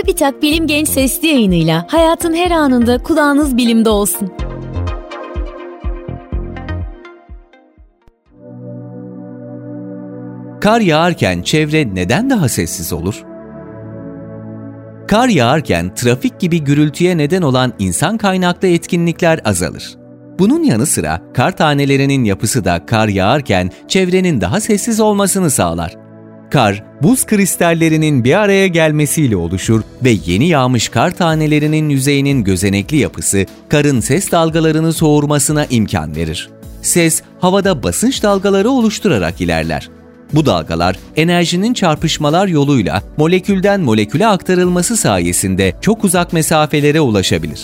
Çubitak Bilim Genç Sesli yayınıyla hayatın her anında kulağınız bilimde olsun. Kar yağarken çevre neden daha sessiz olur? Kar yağarken trafik gibi gürültüye neden olan insan kaynaklı etkinlikler azalır. Bunun yanı sıra kar tanelerinin yapısı da kar yağarken çevrenin daha sessiz olmasını sağlar. Kar, buz kristallerinin bir araya gelmesiyle oluşur ve yeni yağmış kar tanelerinin yüzeyinin gözenekli yapısı karın ses dalgalarını soğurmasına imkan verir. Ses, havada basınç dalgaları oluşturarak ilerler. Bu dalgalar enerjinin çarpışmalar yoluyla molekülden moleküle aktarılması sayesinde çok uzak mesafelere ulaşabilir.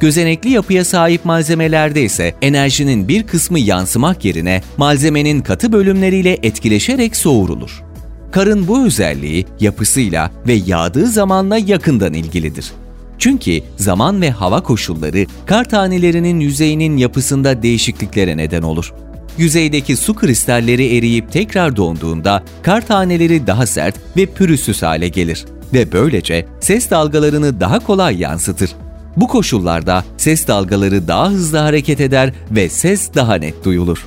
Gözenekli yapıya sahip malzemelerde ise enerjinin bir kısmı yansımak yerine malzemenin katı bölümleriyle etkileşerek soğurulur. Karın bu özelliği yapısıyla ve yağdığı zamanla yakından ilgilidir. Çünkü zaman ve hava koşulları kar tanelerinin yüzeyinin yapısında değişikliklere neden olur. Yüzeydeki su kristalleri eriyip tekrar donduğunda kar taneleri daha sert ve pürüzsüz hale gelir ve böylece ses dalgalarını daha kolay yansıtır. Bu koşullarda ses dalgaları daha hızlı hareket eder ve ses daha net duyulur.